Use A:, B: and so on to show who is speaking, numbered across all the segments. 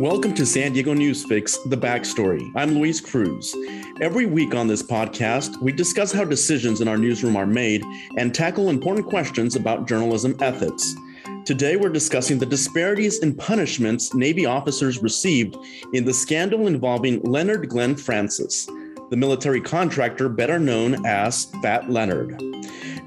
A: Welcome to San Diego Newsfix, The Backstory. I'm Luis Cruz. Every week on this podcast, we discuss how decisions in our newsroom are made and tackle important questions about journalism ethics. Today, we're discussing the disparities in punishments Navy officers received in the scandal involving Leonard Glenn Francis, the military contractor better known as Fat Leonard.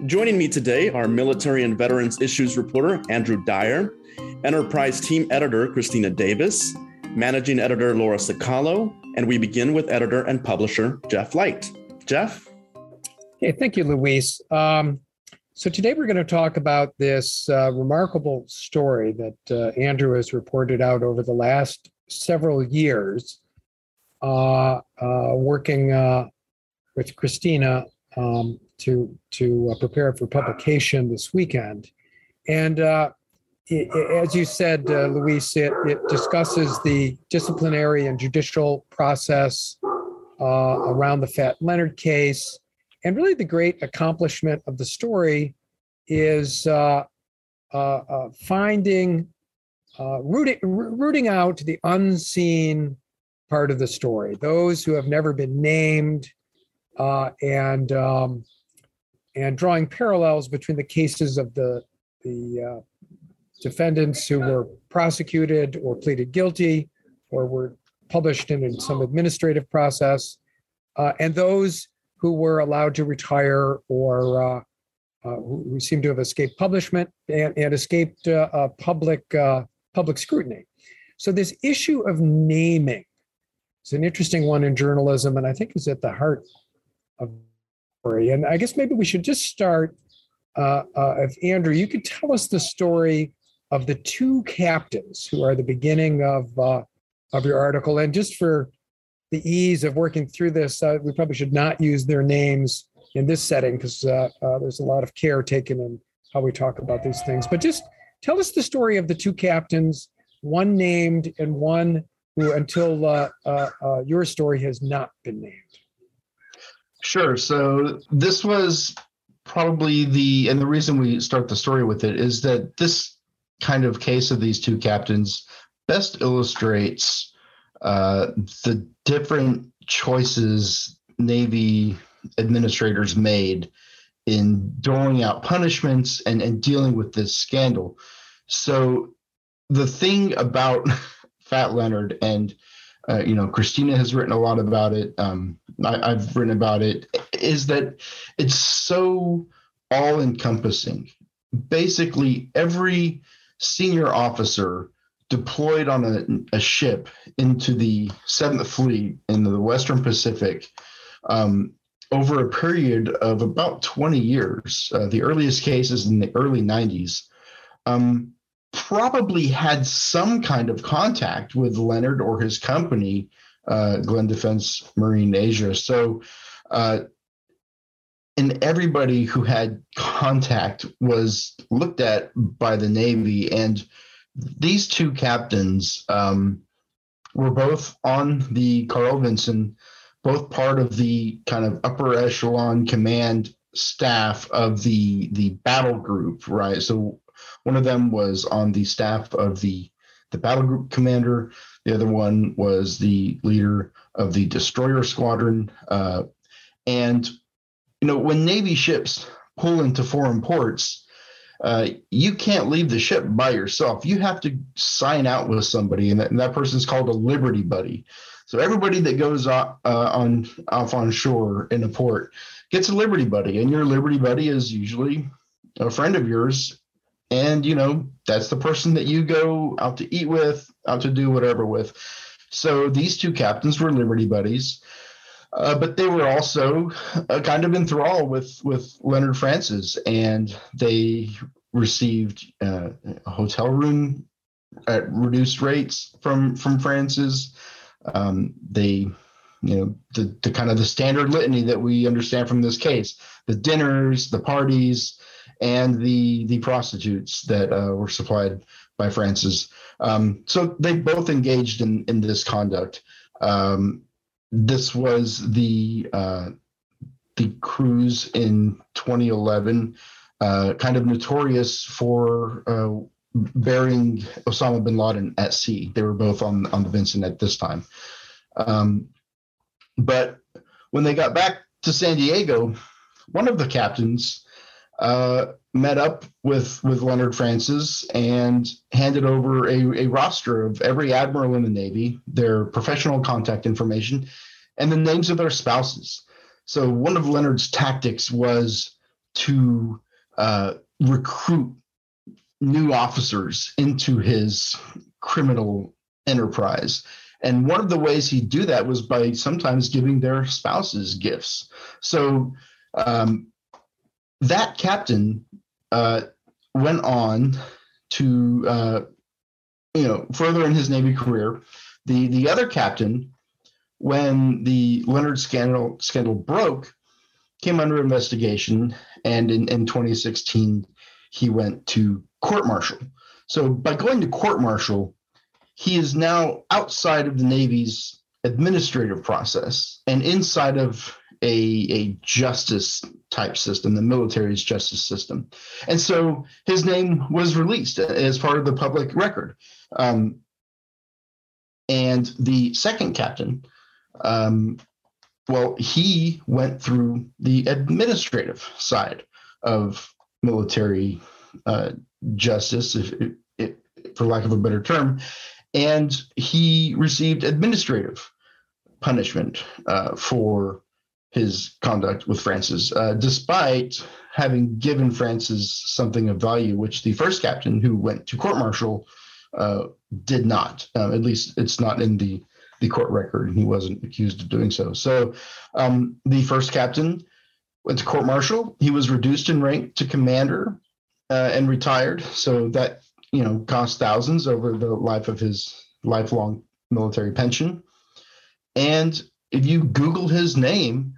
A: Joining me today are military and veterans issues reporter Andrew Dyer, Enterprise team editor Christina Davis, managing editor Lora Cicalo, and we begin with editor and publisher Jeff Light. Jeff?
B: Hey, thank you, Luis. Um, so today we're going to talk about this uh, remarkable story that uh, Andrew has reported out over the last several years, uh, uh working uh, with Christina um, to to uh, prepare for publication this weekend, and as you said, uh, Luis, it, it, discusses the disciplinary and judicial process uh, around the Fat Leonard case. And really, the great accomplishment of the story is uh, uh, uh finding, uh, rooting, rooting out the unseen part of the story, those who have never been named, and um, and drawing parallels between the cases of the the defendants who were prosecuted or pleaded guilty or were published in some administrative process, uh, and those who were allowed to retire or uh, uh, who seem to have escaped punishment and, and escaped uh, uh, public uh, public scrutiny. So this issue of naming is an interesting one in journalism, and I think is at the heart of the story. And I guess maybe we should just start. if Andrew, you could tell us the story of the two captains who are the beginning of uh, of your article. And just for the ease of working through this, uh, we probably should not use their names in this setting because uh, uh, there's a lot of care taken in how we talk about these things. But just tell us the story of the two captains, one named and one who, until uh, uh, your story, has not been named.
C: Sure. So this was probably the and the reason we start the story with it is that this kind of case of these two captains best illustrates uh, the different choices Navy administrators made in doling out punishments and, and dealing with this scandal. So the thing about Fat Leonard and uh, you know Christina has written a lot about it. Um, I, I've written about it. Is that it's so all encompassing. Basically, every senior officer deployed on a, a ship into the Seventh Fleet in the Western Pacific um, over a period of about 20 years. Uh, the earliest cases in the early 90s. Um, probably had some kind of contact with Leonard or his company, uh, Glenn Defense Marine Asia. So uh, and everybody who had contact was looked at by the Navy. And these two captains um, were both on the Carl Vinson, both part of the kind of upper echelon command staff of the the battle group, right? So one of them was on the staff of the the battle group commander. The other one was the leader of the destroyer squadron. Uh, and you know, when Navy ships pull into foreign ports, uh, you can't leave the ship by yourself. You have to sign out with somebody, and that, and that person's called a Liberty Buddy. So everybody that goes off, uh, on off on shore in a port gets a Liberty Buddy, and your Liberty Buddy is usually a friend of yours, and you know that's the person that you go out to eat with, out to do whatever with. So these two captains were Liberty Buddies. Uh, but they were also uh, kind of enthralled with with Leonard Francis, and they received uh, a hotel room at reduced rates from from Francis. Um, they, you know, the, the kind of the standard litany that we understand from this case: the dinners, the parties, and the the prostitutes that uh, were supplied by Francis. Um, so they both engaged in in this conduct. Um, this was the uh, the cruise in 2011, uh, kind of notorious for uh, burying Osama bin Laden at sea. They were both on on the Vinson at this time. Um, but when they got back to San Diego, one of the captains uh, met up with with Leonard Francis and handed over a, a roster of every admiral in the Navy, their professional contact information, and the names of their spouses. So one of Leonard's tactics was to uh, recruit new officers into his criminal enterprise. And one of the ways he'd do that was by sometimes giving their spouses gifts. So um, that captain went on to, uh, you know, further in his Navy career. The the other captain, when the Leonard scandal scandal broke, came under investigation, and in, in 2016 he went to court martial. So by going to court martial, he is now outside of the Navy's administrative process and inside of a, a justice type system, the military's justice system. And so his name was released as part of the public record. Um, and the second captain, um, well, he went through the administrative side of military uh, justice, if, if, for lack of a better term, and he received administrative punishment uh, for his conduct with Francis, uh, despite having given Francis something of value, which the first captain who went to court martial uh, did not. Uh, at least it's not in the the court record, and he wasn't accused of doing so. So, um, the first captain went to court martial. He was reduced in rank to commander uh, and retired. So that you know cost thousands over the life of his lifelong military pension. And if you Google his name,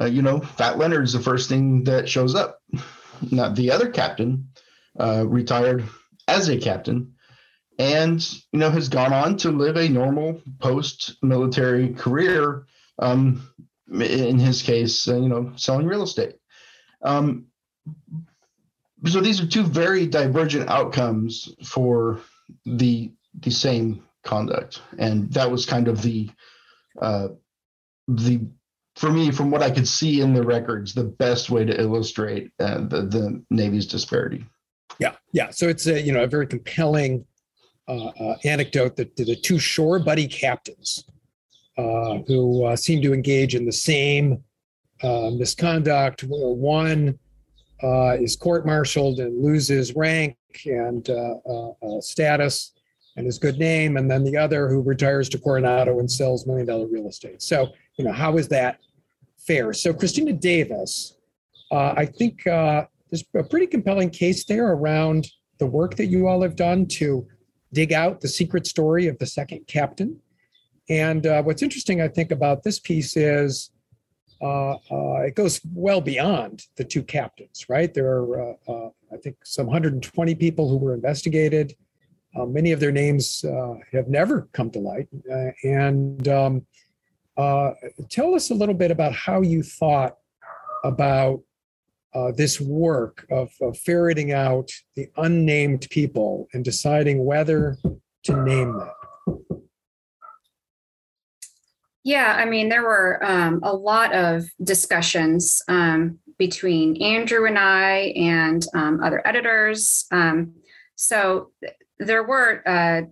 C: uh, you know Fat Leonard is the first thing that shows up. Not the other captain, uh, retired as a captain, and you know has gone on to live a normal post-military career. Um, in his case, uh, you know, selling real estate. Um, so these are two very divergent outcomes for the the same conduct, and that was kind of the uh, the for me, from what I could see in the records, the best way to illustrate uh, the the Navy's disparity.
B: Yeah, yeah. So it's a you know a very compelling uh, uh, anecdote that the two shore buddy captains uh, who uh, seem to engage in the same uh, misconduct. One is court-martialed and loses rank and status and his good name, and then the other who retires to Coronado and sells million-dollar real estate. So, you know, how is that fair? So, Christina Davis, I think there's a pretty compelling case there around the work that you all have done to dig out the secret story of the second captain and uh, what's interesting, I think, about this piece is uh, uh, it goes well beyond the two captains, right? There are, uh, uh, I think, some 120 people who were investigated. Uh, many of their names have never come to light. and um, tell us a little bit about how you thought about this work of, of ferreting out the unnamed people and deciding whether to name them.
D: Yeah, I mean, there were um, a lot of discussions um, between Andrew and I and um, other editors. Um, so there were, uh,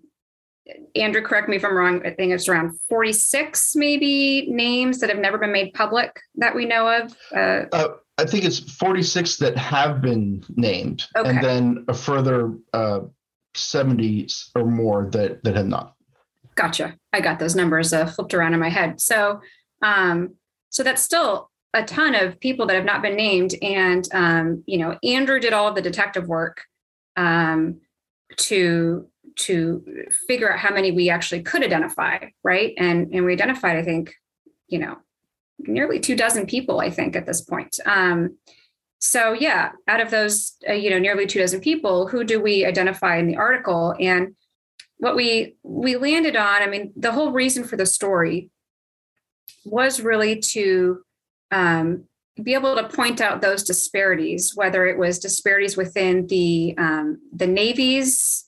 D: Andrew, correct me if I'm wrong, I think it's around 46 maybe names that have never been made public that we know of.
C: Uh, uh, I think it's 46 that have been named, okay. and then a further uh, 70 or more that, that have not.
D: Gotcha. I got those numbers uh, flipped around in my head. So, um, so that's still a ton of people that have not been named. And um, you know, Andrew did all of the detective work um, to to figure out how many we actually could identify, right? And and we identified, I think, you know, nearly two dozen people. I think at this point. Um, so yeah, out of those, uh, you know, nearly two dozen people, who do we identify in the article? And what we we landed on i mean the whole reason for the story was really to um, be able to point out those disparities, whether it was disparities within the um, the Navy's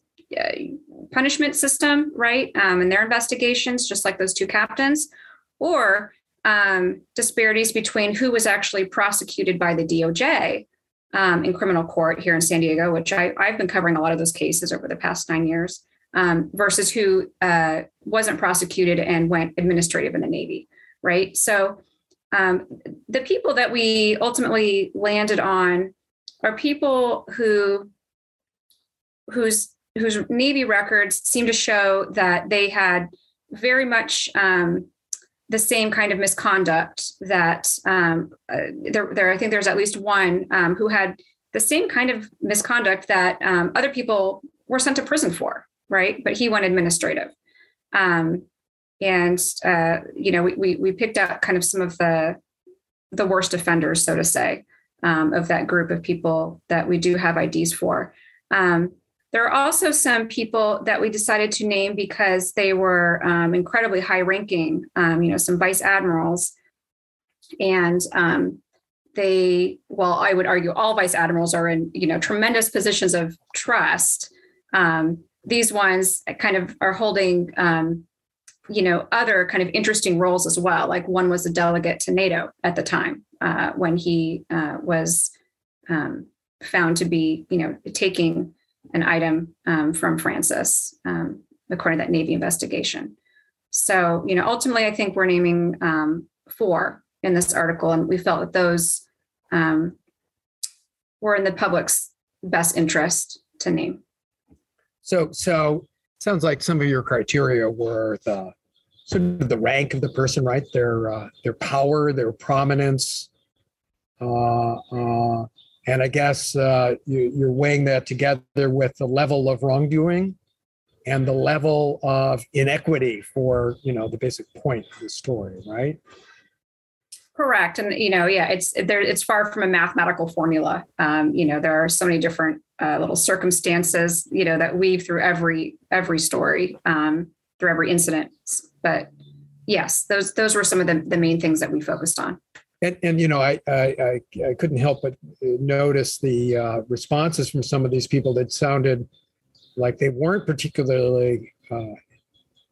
D: punishment system, right, um, and their investigations, just like those two captains, or um, disparities between who was actually prosecuted by the DOJ um, in criminal court here in San Diego, which I, have been covering a lot of those cases over the past nine years, um, versus who uh, wasn't prosecuted and went administrative in the Navy, right? So um, the people that we ultimately landed on are people who whose whose Navy records seem to show that they had very much um, the same kind of misconduct that um, uh, there, there, I think there's at least one um, who had the same kind of misconduct that um, other people were sent to prison for, right? But he went administrative. Um, and uh, you know, we, we, we picked out kind of some of the the worst offenders, so to say, um, of that group of people that we do have IDs for. Um, there are also some people that we decided to name because they were um, incredibly high ranking, um, you know, some vice admirals. And um, they, well, I would argue all vice admirals are in, you know, tremendous positions of trust. Um, these ones kind of are holding, um, you know, other kind of interesting roles as well. Like one was a delegate to NATO at the time uh, when he uh, was um, found to be, you know, taking an item um, from Francis, um, according to that Navy investigation. So, you know, ultimately, I think we're naming um, four in this article, and we felt that those um, were in the public's best interest to name.
B: So, so sounds like some of your criteria were the sort of the rank of the person, right? Their uh, their power, their prominence, uh, uh, and I guess uh, you, are weighing that together with the level of wrongdoing and the level of inequity for you know the basic point of the story, right?
D: Correct, and you know, yeah, it's there. It's far from a mathematical formula. Um, you know, there are so many different uh, little circumstances, you know, that weave through every every story, um, through every incident. But yes, those those were some of the, the main things that we focused on.
B: And, and you know, I, I, I couldn't help but notice the uh, responses from some of these people that sounded like they weren't particularly, uh,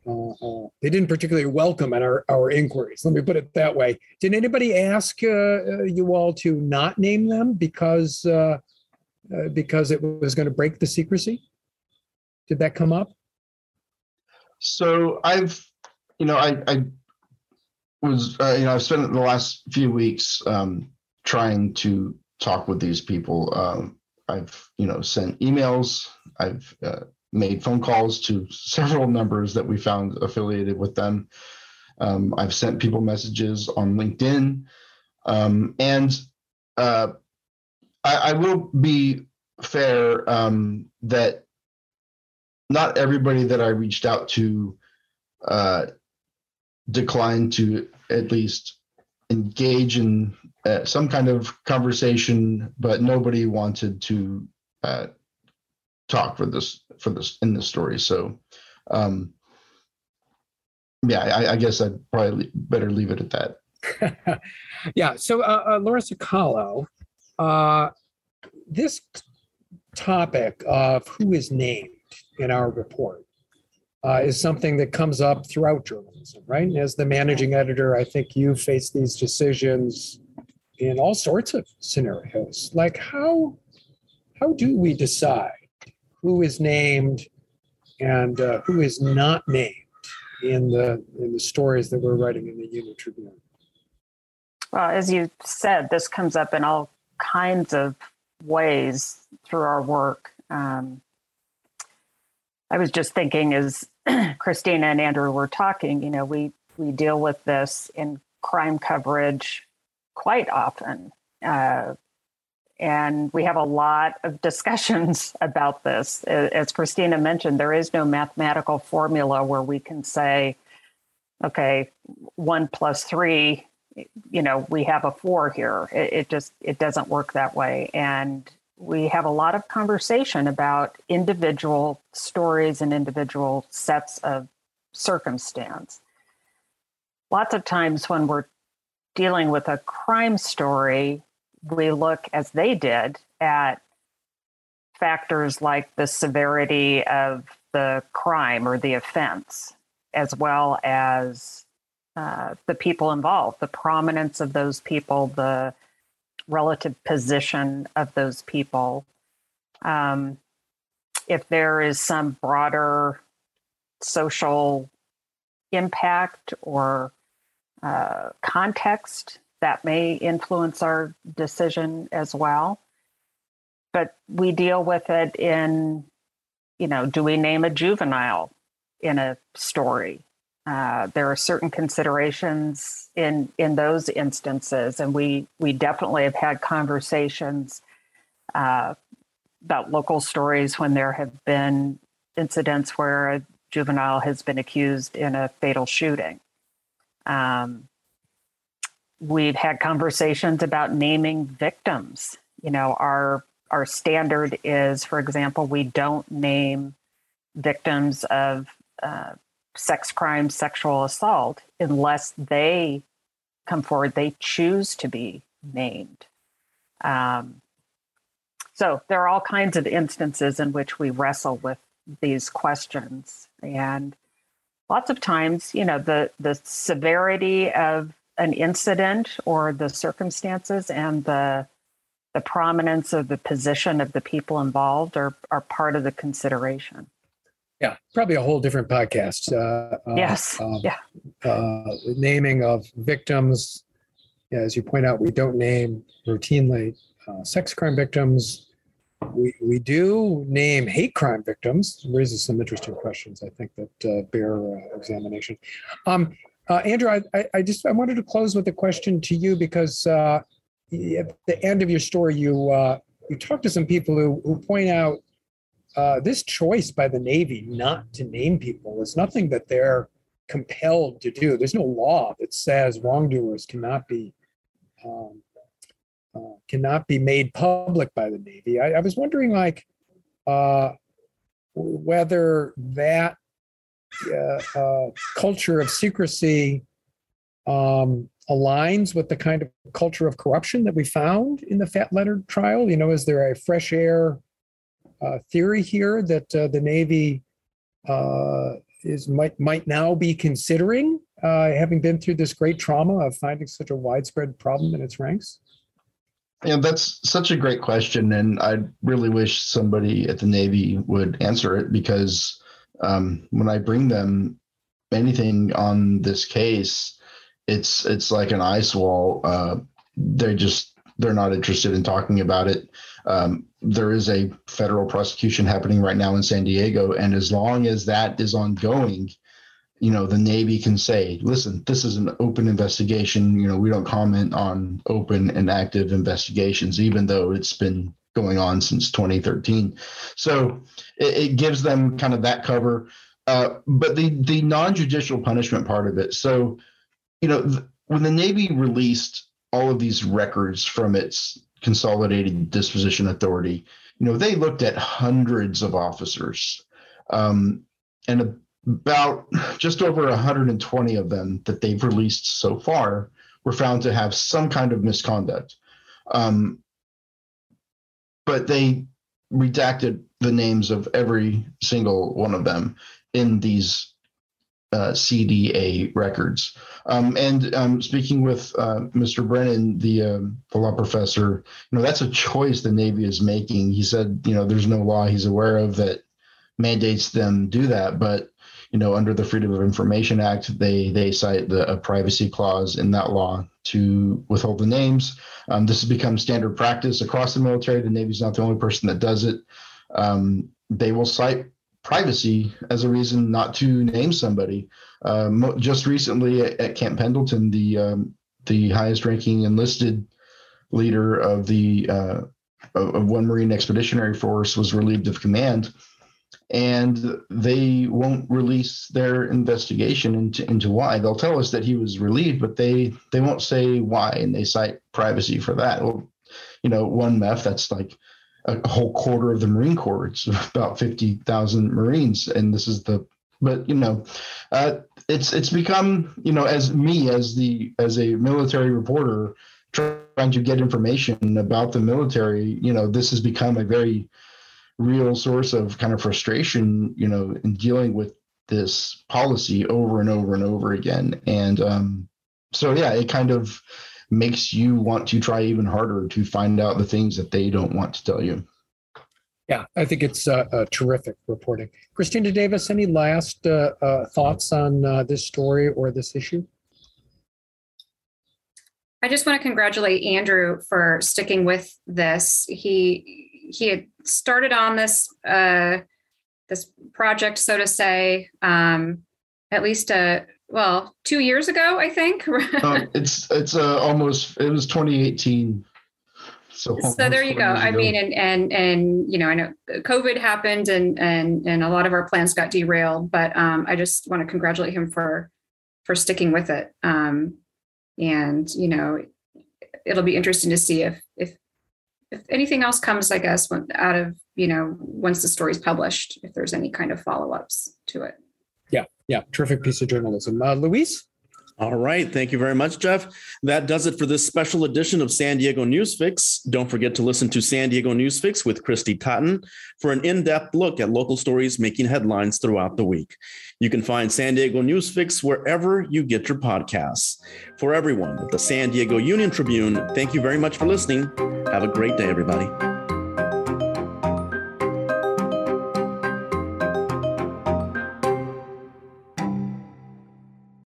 B: uh, uh they didn't particularly welcome our, our inquiries. Let me put it that way. Did anybody ask uh, uh, you all to not name them because because it was going to break the secrecy? Did that come up?
C: So I've, you know, I, I was uh, you know I've spent the last few weeks um, trying to talk with these people. Um, I've you know sent emails. I've uh, made phone calls to several numbers that we found affiliated with them. Um, I've sent people messages on LinkedIn, um, and uh, I, I, will be fair um, that not everybody that I reached out to uh, declined to at least engage in uh, some kind of conversation, but nobody wanted to uh, talk for this for this in this story. So, um, yeah, I, I guess I'd probably better leave it at
B: that. yeah. So, uh, uh, Kahlo, uh, this topic of who is named in our report uh, is something that comes up throughout journalism, right? And as the managing editor, I think you face these decisions in all sorts of scenarios. Like how how do we decide who is named and uh, who is not named in the in the stories that we're writing in the Union Tribune?
E: Well, as you said, this comes up in all kinds of ways through our work. Um, I was just thinking as Christina and Andrew were talking, you know, we we deal with this in crime coverage quite often. Uh, and we have a lot of discussions about this. As Christina mentioned, there is no mathematical formula where we can say, okay, one plus three, you know, we have a four here. It, it just it doesn't work that way. And we have a lot of conversation about individual stories and individual sets of circumstance. Lots of times when we're dealing with a crime story, we look, as they did, at factors like the severity of the crime or the offense, as well as uh, the people involved, the prominence of those people, the relative position of those people. Um, if there is some broader social impact or uh, context that may influence our decision as well. But we deal with it in, you know, do we name a juvenile in a story? Uh, there are certain considerations in in those instances, and we we definitely have had conversations uh, about local stories when there have been incidents where a juvenile has been accused in a fatal shooting. Um, we've had conversations about naming victims. You know, our our standard is, for example, we don't name victims of uh, sex crime, sexual assault, unless they come forward, they choose to be named. Um, so there are all kinds of instances in which we wrestle with these questions. And lots of times, you know, the, the severity of an incident or the circumstances and the the prominence of the position of the people involved are, are part of the consideration.
B: Yeah, probably a whole different podcast.
E: Uh, uh yes. Uh, yeah.
B: Uh, naming of victims. Yeah, as you point out, we don't name routinely uh, sex crime victims. We, we do name hate crime victims. It raises some interesting questions, I think, that uh, bear examination. Um, Andrew, I, I, just I wanted to close with a question to you because at the end of your story, you you talk to some people who, who point out uh, this choice by the Navy not to name people is nothing that they're compelled to do. There's no law that says wrongdoers cannot be um, uh, cannot be made public by the Navy. I, I was wondering, like, uh, whether that uh, uh, culture of secrecy um, aligns with the kind of culture of corruption that we found in the Fat Leonard trial. You know, is there a fresh air theory here that uh, the Navy uh, is might might now be considering, uh, having been through this great trauma of finding such a widespread problem in its ranks?
C: Yeah, that's such a great question, and I really wish somebody at the Navy would answer it because um, when I bring them anything on this case, it's it's like an ice wall. Uh, they just they're not interested in talking about it. Um, there is a federal prosecution happening right now in San Diego, and as long as that is ongoing, you know, the Navy can say, "Listen, this is an open investigation. You know, we don't comment on open and active investigations, even though it's been going on since 2013." So it, it gives them kind of that cover. Uh, but the the non-judicial punishment part of it. So, you know, th- when the Navy released all of these records from its consolidated disposition authority. You know they looked at hundreds of officers um, and about just over 120 of them that they've released so far were found to have some kind of misconduct. Um, but they redacted the names of every single one of them in these uh, CDA records. Um, and um, speaking with uh, Mr. Brennan, the, um, the law professor, you know, that's a choice the Navy is making. He said, you know, there's no law he's aware of that mandates them do that, but you know, under the Freedom of Information Act, they they cite the a privacy clause in that law to withhold the names. Um, this has become standard practice across the military. The Navy's not the only person that does it. Um, they will cite privacy as a reason not to name somebody. Um, just recently at, at, Camp Pendleton, the um, the highest ranking enlisted leader of the uh, of one Marine Expeditionary Force was relieved of command, and they won't release their investigation into into why. They'll tell us that he was relieved, but they they won't say why, and they cite privacy for that. Well, you know, one MEF that's like a whole quarter of the Marine Corps. It's about 50,000 Marines. And this is the but you know, uh, it's it's become you know as me as the as a military reporter trying to get information about the military. You know, this has become a very real source of kind of frustration. You know, in dealing with this policy over and over and over again, and um, so yeah, it kind of makes you want to try even harder to find out the things that they don't want to tell you.
B: Yeah, I think it's uh, uh, terrific reporting. Christina Davis, any last uh, uh thoughts on uh, this story or this issue?
D: I just want to congratulate Andrew for sticking with this. He he had started on this uh, this project, so to say, um, at least a well, two years ago, I think.
C: uh, it's it's uh, almost it was 2018.
D: So, so there you go. I mean, and and and you know, I know COVID happened, and and and a lot of our plans got derailed. But um, I just want to congratulate him for for sticking with it. Um, and you know, it'll be interesting to see if if if anything else comes, I guess, out of you know once the story's published, if there's any kind of follow ups to it.
B: Yeah, yeah, terrific piece of journalism. Uh, Luis?
A: All right. Thank you very much, Jeff. That does it for this special edition of San Diego Newsfix. Don't forget to listen to San Diego Newsfix with Kristy Totten for an in depth look at local stories making headlines throughout the week. You can find San Diego Newsfix wherever you get your podcasts. For everyone at the San Diego Union Tribune, thank you very much for listening. Have a great day, everybody.